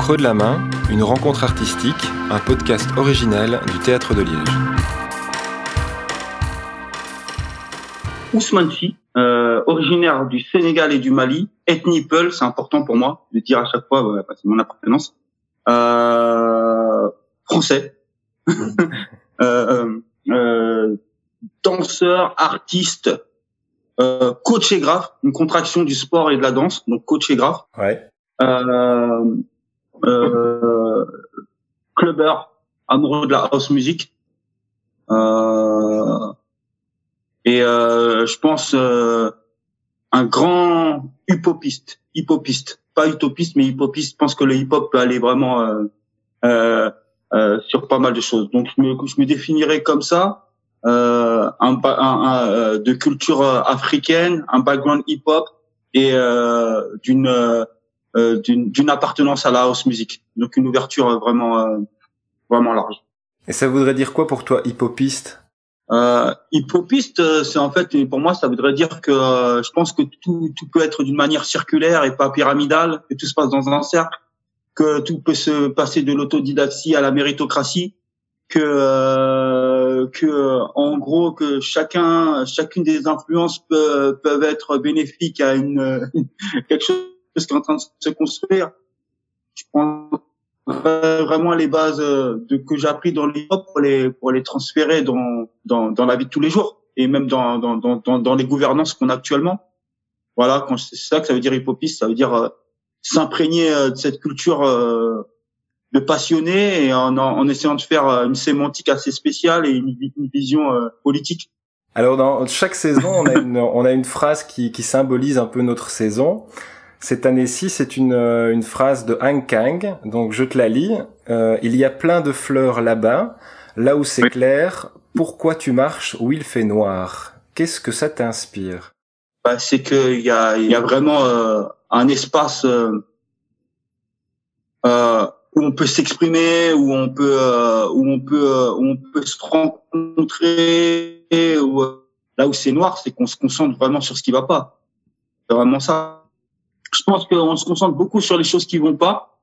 creux de la main, une rencontre artistique, un podcast original du Théâtre de Liège. Ousmane euh, originaire du Sénégal et du Mali, ethnie Peul, c'est important pour moi de dire à chaque fois, ouais, c'est mon appartenance. Euh, français, euh, euh, danseur, artiste, euh, coach et graphe, une contraction du sport et de la danse, donc coach et graphe. Ouais. Euh, euh, clubbeur, amoureux de la house music. Euh, et euh, je pense euh, un grand hip-hopiste, hip-hopiste, pas utopiste mais hip-hopiste. Pense que le hip-hop peut aller vraiment euh, euh, euh, sur pas mal de choses. Donc je me, définirais comme ça, un, un, un, de culture africaine, un background hip-hop et d'une d'une appartenance à la house music. Donc une ouverture vraiment euh, vraiment large. Et ça voudrait dire quoi pour toi, hip-hopiste? Euh, Hip-hopiste, c'est en fait, pour moi, ça voudrait dire que euh, je pense que tout, tout peut être d'une manière circulaire et pas pyramidale, que tout se passe dans un cercle, que tout peut se passer de l'autodidactie à la méritocratie, que euh, que en gros que chacun, chacune des influences peut, peuvent être bénéfiques à une quelque chose qui est en train de se construire. Je pense vraiment les bases de, que j'ai appris dans l'hip-hop pour les, pour les transférer dans, dans, dans la vie de tous les jours et même dans, dans, dans, dans les gouvernances qu'on a actuellement. Voilà, quand c'est ça que ça veut dire hip-hopiste, ça veut dire euh, s'imprégner euh, de cette culture euh, de passionné et en, en, essayant de faire une sémantique assez spéciale et une, une vision euh, politique. Alors dans chaque saison, on a une, on a une phrase qui, qui symbolise un peu notre saison. Cette année-ci, c'est une, euh, une phrase de Han Kang, donc je te la lis. Euh, il y a plein de fleurs là-bas, là où c'est clair. Pourquoi tu marches où il fait noir? Qu'est-ce que ça t'inspire? Bah, C'est qu'il y a, il y a vraiment euh, un espace euh, euh, où on peut s'exprimer, où on peut, euh, où on peut, où on peut se rencontrer. Où, là où c'est noir, c'est qu'on se concentre vraiment sur ce qui va pas. C'est vraiment ça je pense qu'on se concentre beaucoup sur les choses qui vont pas.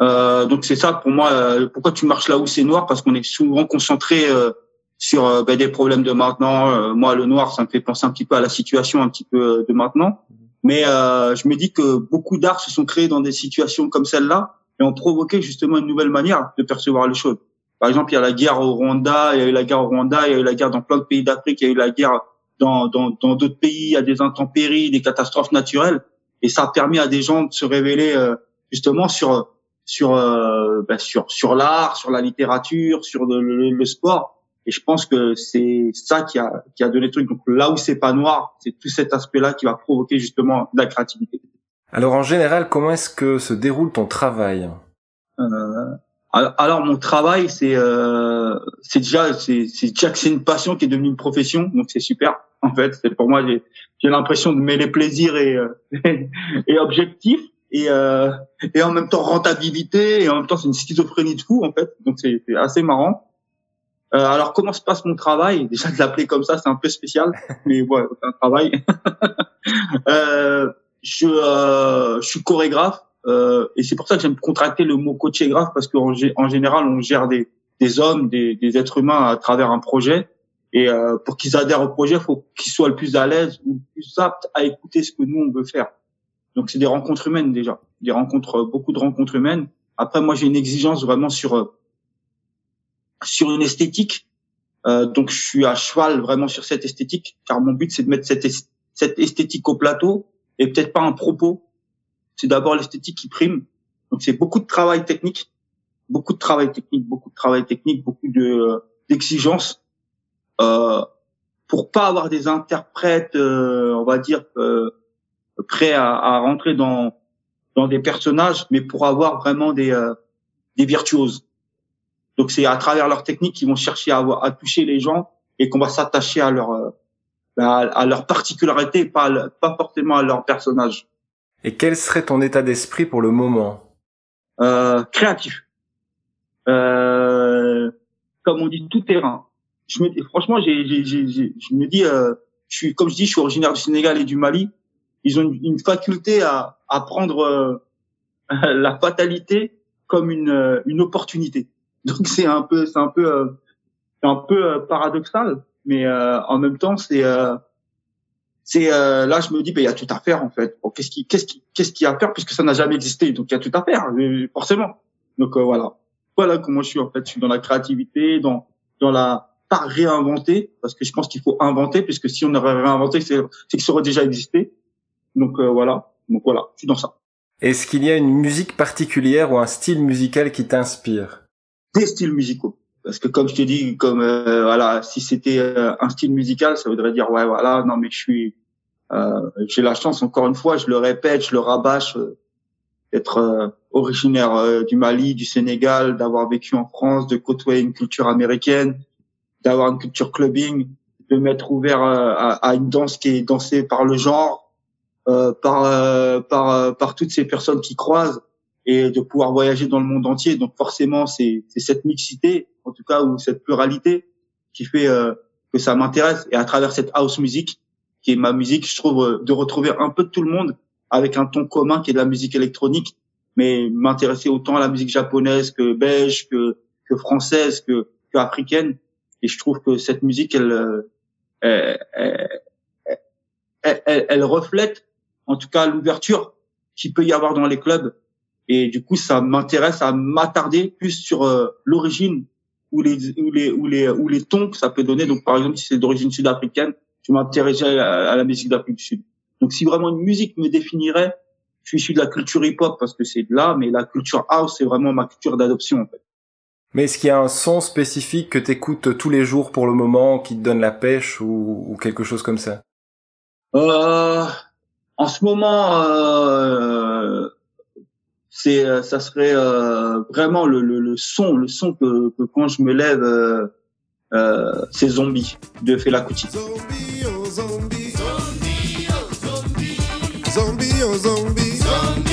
Euh, donc c'est ça pour moi. Euh, pourquoi tu marches là où c'est noir Parce qu'on est souvent concentré euh, sur euh, ben, des problèmes de maintenant. Euh, moi, le noir, ça me fait penser un petit peu à la situation un petit peu de maintenant. Mais je me dis que beaucoup d'arts se sont créés dans des situations comme celle-là et ont provoqué justement une nouvelle manière de percevoir les choses. Par exemple, il y a la guerre au Rwanda, il y a eu la guerre au Rwanda, il y a eu la guerre dans plein de pays d'Afrique, il y a eu la guerre dans dans d'autres pays, il y a des intempéries, des catastrophes naturelles et ça a permis à des gens de se révéler euh, justement sur sur euh, ben sur sur l'art, sur la littérature, sur le, le, le, sport. Et je pense que c'est ça qui a qui a donné le truc. Donc là où c'est pas noir, c'est tout cet aspect-là qui va provoquer justement de la créativité. Alors en général, comment est-ce que se déroule ton travail? Euh, alors mon travail, c'est euh, c'est déjà c'est déjà que c'est une passion qui est devenue une profession, donc c'est super. En fait, c'est pour moi j'ai l'impression de mêler plaisir et euh, et objectif et euh, et en même temps rentabilité et en même temps c'est une schizophrénie de fou en fait. Donc c'est assez marrant. Euh, alors comment se passe mon travail? Déjà de l'appeler comme ça, c'est un peu spécial, mais ouais, c'est un travail. euh, je euh, je suis chorégraphe euh, et c'est pour ça que j'aime contracter le mot coachégraphe parce qu'en en général, on gère des, des hommes, des, des, êtres humains à travers un projet. Et euh, pour qu'ils adhèrent au projet, il faut qu'ils soient le plus à l'aise ou le plus aptes à écouter ce que nous, on veut faire. Donc, c'est des rencontres humaines déjà. Des rencontres, beaucoup de rencontres humaines. Après, moi, j'ai une exigence vraiment sur euh, sur une esthétique. Euh, donc, je suis à cheval vraiment sur cette esthétique, car mon but, c'est de mettre cette, cette esthétique au plateau et peut-être pas un propos c'est d'abord l'esthétique qui prime. Donc c'est beaucoup de travail technique, beaucoup de travail technique, beaucoup de travail technique, beaucoup de d'exigences euh, pour pas avoir des interprètes, euh, on va dire euh, prêts à, à, rentrer dans dans des personnages, mais pour avoir vraiment des euh, des virtuoses. Donc c'est à travers leur technique qu'ils vont chercher à, à toucher les gens et qu'on va s'attacher à leur euh, à, à leur particularité, pas pas forcément à leur personnage. Et quel serait ton état d'esprit pour le moment? Euh, Créatif. Euh, comme on dit, tout terrain. Franchement, j'ai, j'ai, j'ai, je me dis, euh, je suis, comme je dis, je suis originaire du Sénégal et du Mali. Ils ont une, faculté à, à prendre euh, la fatalité comme une une opportunité. Donc c'est un peu c'est un peu c'est un peu paradoxal, mais en même temps c'est c'est là je me dis ben il y a tout à faire en fait. qu'est-ce qui qu'est-ce qui qu'est-ce a à faire puisque ça n'a jamais existé donc il y a tout à faire forcément. Donc voilà. Voilà comment je suis en fait, je suis dans la créativité, dans dans la pas réinventer parce que je pense qu'il faut inventer puisque si on aurait réinventé c'est que ça aurait déjà existé. Donc voilà. Donc voilà, je suis dans ça. Est-ce qu'il y a une musique particulière ou un style musical qui t'inspire? Des styles musicaux. Parce que comme je te dis, comme euh, voilà, si c'était euh, un style musical, ça voudrait dire ouais voilà, non mais je suis, euh, j'ai la chance encore une fois, je le répète, je le rabâche, d'être originaire du Mali, du Sénégal, d'avoir vécu en France, de côtoyer une culture américaine, d'avoir une culture clubbing, de m'être ouvert à, à, une danse qui est dansée par le genre, euh, par euh, par euh, par toutes ces personnes qui croisent et de pouvoir voyager dans le monde entier. Donc forcément, c'est cette mixité, en tout cas, ou cette pluralité qui fait que ça m'intéresse. Et à travers cette house music, qui est ma musique, je trouve de retrouver un peu de tout le monde avec un ton commun qui est de la musique électronique, mais m'intéresser autant à la musique japonaise que belge, que que française, que que africaine. Et je trouve que cette musique, elle, elle, elle, elle, elle reflète en tout cas l'ouverture qu'il peut y avoir dans les clubs. Et du coup, ça m'intéresse à m'attarder plus sur euh, l'origine ou les, ou les ou les ou les tons que ça peut donner. Donc, par exemple, si c'est d'origine sud-africaine, je m'intéresse à, la musique d'Afrique du Sud. Donc, si vraiment une musique me définirait, je suis issu de la culture hip-hop parce que c'est de là, mais la culture house, c'est vraiment ma culture d'adoption en fait. Mais est-ce qu'il y a un son spécifique que tu écoutes tous les jours pour le moment, qui te donne la pêche ou, ou quelque chose comme ça? Euh, en ce moment, euh, c'est, euh, ça serait euh, vraiment le, le, le, son, le son que, que quand je me lève, euh, euh c'est Zombie de Fela Kuti. Zombie, oh zombie, zombie, oh zombie, zombie, oh zombie, zombie,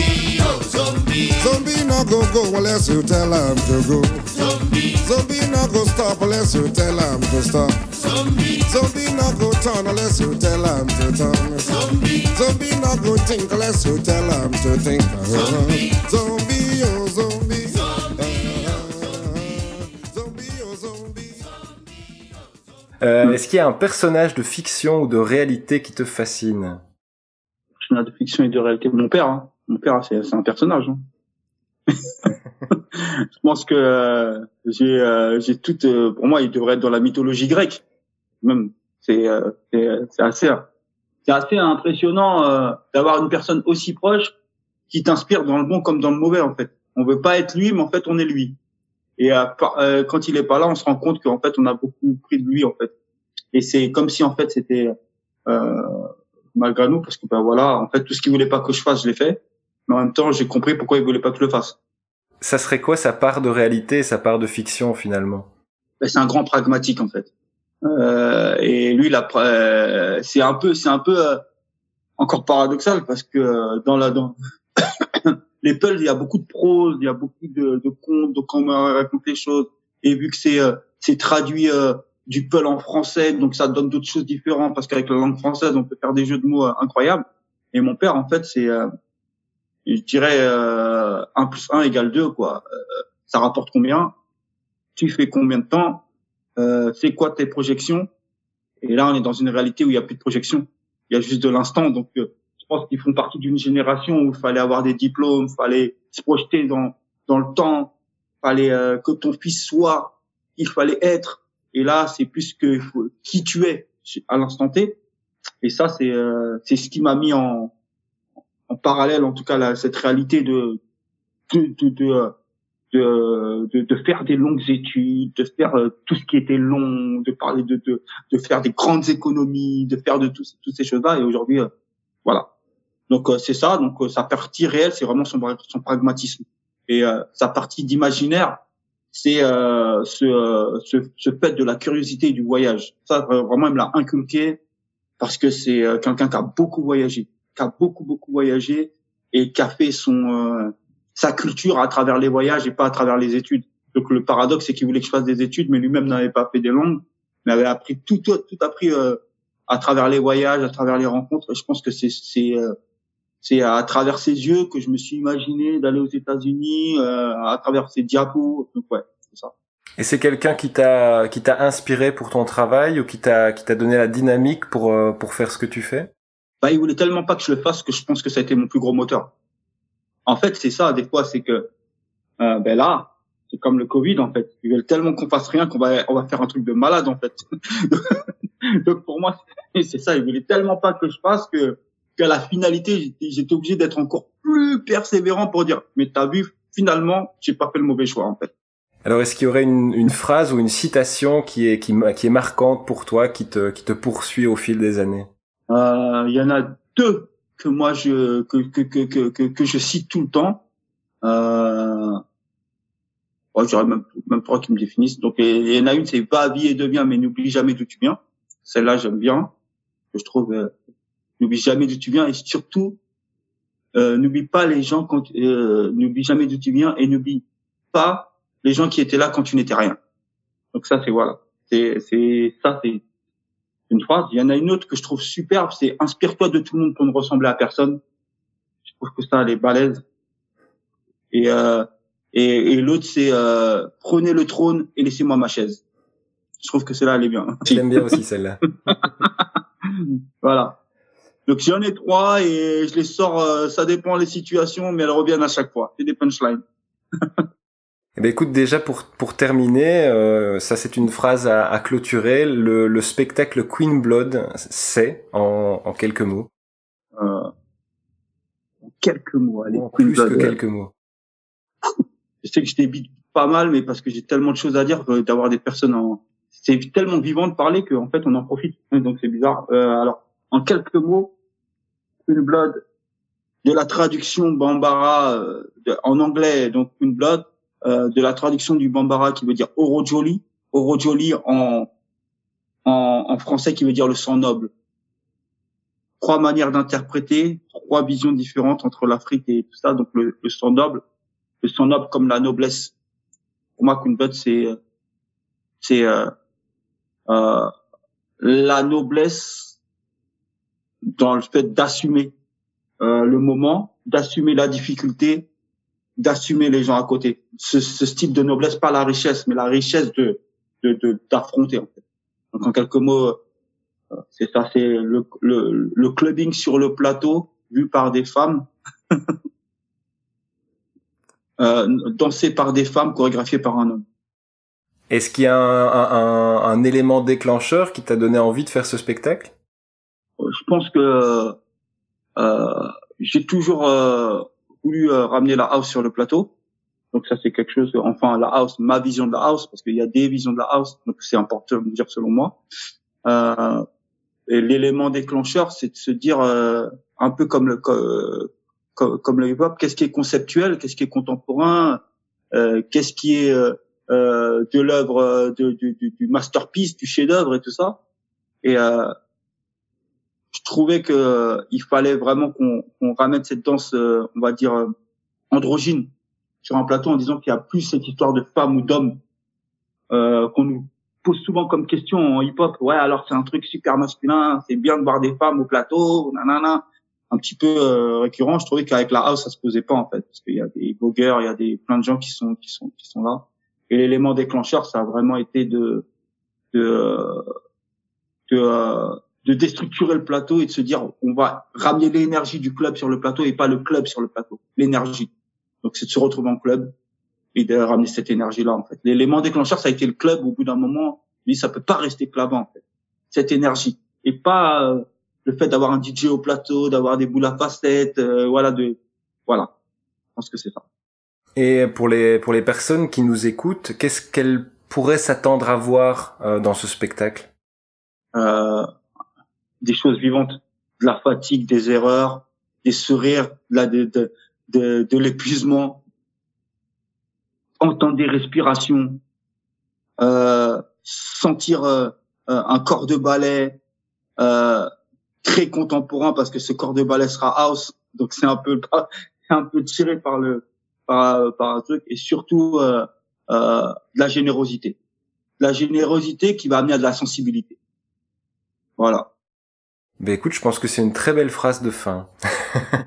zombie, no go go unless you tell him to go. Zombie, zombie no go stop unless you tell him to stop. Zombie, zombie no go turn unless you tell him to turn. Zombie, zombie no go think unless you tell him to think. Zombie, zombie, oh zombie. Euh, Est-ce qu'il y a un personnage de fiction ou de réalité qui te fascine? Personnage de fiction et de réalité, mon père. Hein. Mon père, c'est un personnage. Hein. Je pense que euh, j'ai euh, j'ai tout. Euh, pour moi, il devrait être dans la mythologie grecque même c'est euh, c'est assez c'est assez impressionnant euh, d'avoir une personne aussi proche qui t'inspire dans le bon comme dans le mauvais en fait. On veut pas être lui, mais en fait on est lui. Et euh, quand il est pas là, on se rend compte qu'en fait on a beaucoup pris de lui en fait. Et c'est comme si en fait c'était malgré nous parce que ben voilà, en fait tout ce qu'il voulait pas que je fasse, je l'ai fait. Mais en même temps, j'ai compris pourquoi il voulait pas que je le fasse. Ça serait quoi sa part de réalité, sa part de fiction finalement? Ben, C'est un grand pragmatique en fait. Euh, et lui, euh, c'est un peu, c'est un peu euh, encore paradoxal parce que dans la dans les Pulls, il y a beaucoup de prose, il y a beaucoup de, de contes, donc on raconte les choses. Et vu que c'est c'est traduit du Peul en français, donc ça donne d'autres choses différentes parce qu'avec la langue française, on peut faire des jeux de mots incroyables. Et mon père, en fait, c'est, je dirais, euh, 1 plus 1 égale 2, quoi. ça rapporte combien? Tu fais combien de temps? Euh, c'est quoi tes projections? Et là, on est dans une réalité où il n'y a plus de projections. Il y a juste de l'instant. Donc, euh, je pense qu'ils font partie d'une génération où il fallait avoir des diplômes, il fallait se projeter dans dans le temps, fallait euh, que ton fils soit, il fallait être. Et là, c'est plus que qui tu es à l'instant T. Et ça, c'est euh, c'est ce qui m'a mis en en parallèle, en tout cas, là, cette réalité de de, de, de de, de, faire des longues études, de faire euh, tout ce qui était long, de parler de, de, de faire des grandes économies, de faire de tout, toutes ces choses-là. Et aujourd'hui, euh, voilà. Donc euh, c'est ça. Donc sa partie réelle, c'est vraiment son, son pragmatisme. Et sa partie d'imaginaire, c'est ce, ce, ce fait de la curiosité et du voyage. Ça vraiment, il me l'a inculqué parce que c'est quelqu'un qui a beaucoup voyagé, qui a beaucoup beaucoup voyagé et qui a fait son sa culture à travers les voyages et pas à travers les études. Donc le paradoxe, c'est qu'il voulait que je fasse des études, mais lui-même n'avait pas fait des langues, mais avait appris tout, tout, tout appris euh, à travers les voyages, à travers les rencontres. Et je pense que c'est c'est euh, c'est à travers ses yeux que je me suis imaginé d'aller aux États-Unis, euh, à travers ses diapos. Donc ouais, c'est ça. Et c'est quelqu'un qui t'a qui t'a inspiré pour ton travail ou qui t'a qui t'a donné la dynamique pour euh, pour faire ce que tu fais? Bah, il voulait tellement pas que je le fasse que je pense que ça a été mon plus gros moteur. En fait, c'est ça. Des fois, c'est que euh, ben là, c'est comme le Covid en fait. Ils veulent tellement qu'on fasse rien qu'on va on va faire un truc de malade en fait. Donc pour moi, c'est ça. Ils voulaient tellement pas que je fasse que qu'à la finalité, j'étais obligé d'être encore plus persévérant pour dire, mais t'as vu, finalement, j'ai pas fait le mauvais choix, en fait. Alors, est-ce qu'il y aurait une, une, phrase ou une citation qui est, qui, est marquante pour toi, qui te, qui te poursuit au fil des années? Il y en a deux que moi je que que que que, que je cite tout le temps. Euh, ouais, j'aurais même même trois qui me définissent. Donc il y en a une, c'est va vie et deviens, mais n'oublie jamais d'où tu viens. Celle-là, j'aime bien. Que je trouve euh, N'oublie jamais d'où tu viens et surtout, euh, n'oublie pas les gens quand, euh, n'oublie jamais d'où tu viens et n'oublie pas les gens qui étaient là quand tu n'étais rien. Donc ça, c'est voilà. C'est, c'est, ça, c'est une phrase. Il y en a une autre que je trouve superbe, c'est inspire-toi de tout le monde pour ne ressembler à personne. Je trouve que ça, elle est balèze. Et, euh, et, et l'autre, c'est euh, prenez le trône et laissez-moi ma chaise. Je trouve que celle-là, elle est bien. J'aime bien aussi celle-là. voilà. Donc j'en ai trois et je les sors, euh, ça dépend des situations, mais elles reviennent à chaque fois. C'est des punchlines. eh ben écoute, déjà pour pour terminer, euh, ça c'est une phrase à, à clôturer. Le, le, spectacle Queen Blood, c'est en, en, quelques mots. Euh, en quelques mots, allez. En plus que quelques mots. Je sais que je débite pas mal, mais parce que j'ai tellement de choses à dire d'avoir des personnes en, c'est tellement vivant de parler qu'en fait on en profite. Donc c'est bizarre. Euh, alors en quelques mots, une Blood, de la traduction Bambara euh, en anglais, donc une Blood, euh, de la traduction du Bambara qui veut dire Orojoli, Orojoli en, en, en français qui veut dire le sang noble. Trois manières d'interpréter, trois visions différentes entre l'Afrique et tout ça. Donc le, sang noble, le sang noble comme la noblesse. Pour moi, Blood, c'est c'est euh, euh, la noblesse dans le fait d'assumer euh, le moment, d'assumer la difficulté, d'assumer les gens à côté. Ce, ce, style de noblesse, pas la richesse, mais la richesse de d'affronter. en fait. Donc en quelques mots, euh, c'est ça, c'est le, le, le clubbing sur le plateau vu par des femmes, euh, dansé par des femmes, chorégraphié par un homme. Est-ce qu'il y a un, un, un, élément déclencheur qui t'a donné envie de faire ce spectacle? Je pense que euh, j'ai toujours euh, voulu euh, ramener la house sur le plateau. Donc ça c'est quelque chose, enfin la house, ma vision de la house, parce qu'il y a des visions de la house, donc c'est important de dire selon moi. Euh, et l'élément déclencheur, c'est de se dire euh, un peu comme le comme, comme le hip-hop, qu'est-ce qui est conceptuel, qu'est-ce qui est contemporain, euh, qu'est-ce qui est de l'œuvre, de, du, du, masterpiece, du chef-d'œuvre et tout ça. Et je trouvais que euh, il fallait vraiment qu'on ramène cette danse, euh, on va dire euh, androgyne, sur un plateau en disant qu'il y a plus cette histoire de femme ou d'homme qu'on nous pose souvent comme question en hip-hop. Ouais, alors c'est un truc super masculin, c'est bien de voir des femmes au plateau, nanana. Un petit peu récurrent. Je trouvais qu'avec la house ça se posait pas en fait, parce qu'il y a des blogueurs, il y a des plein de gens qui sont qui sont qui sont là. Et l'élément déclencheur, ça a vraiment été de de de, de déstructurer le plateau et de se dire on va ramener l'énergie du club sur le plateau et pas le club sur le plateau, l'énergie. Donc c'est de se retrouver en club et de ramener cette énergie là en fait. L'élément déclencheur ça a été le club au bout d'un moment, lui ça peut pas rester clavant en fait. Cette énergie et pas euh, le fait d'avoir un DJ au plateau, d'avoir des boules à facettes, euh, voilà de voilà. Je pense que c'est ça. Et pour les pour les personnes qui nous écoutent, qu'est-ce qu'elles pourraient s'attendre à voir euh, dans ce spectacle? Euh, des choses vivantes, de la fatigue, des erreurs, des sourires, de, de, de, de l'épuisement, entendre des respirations, euh, sentir euh, euh, un corps de ballet euh, très contemporain parce que ce corps de ballet sera house, donc c'est un peu un peu tiré par le par, par un truc. Et surtout euh, euh, de la générosité, de la générosité qui va amener à de la sensibilité. Voilà. Ben écoute, je pense que c'est une très belle phrase de fin.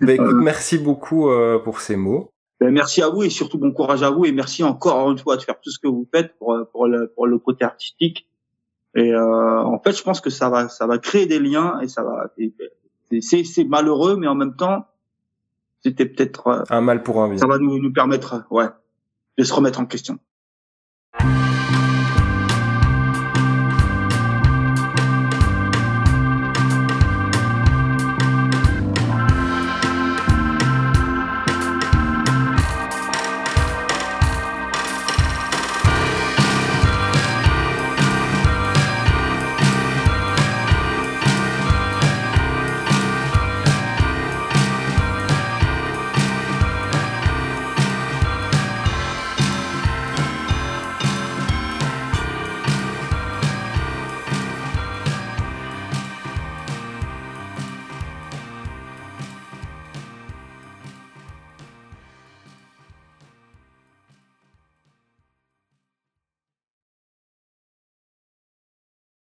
bah, écoute, merci beaucoup euh, pour ces mots. Ben, merci à vous et surtout bon courage à vous et merci encore une fois de faire tout ce que vous faites pour pour le pour le côté artistique. Et euh, en fait, je pense que ça va ça va créer des liens et ça va c'est c'est malheureux mais en même temps c'était peut-être un mal pour un bien. Ça va nous nous permettre ouais de se remettre en question.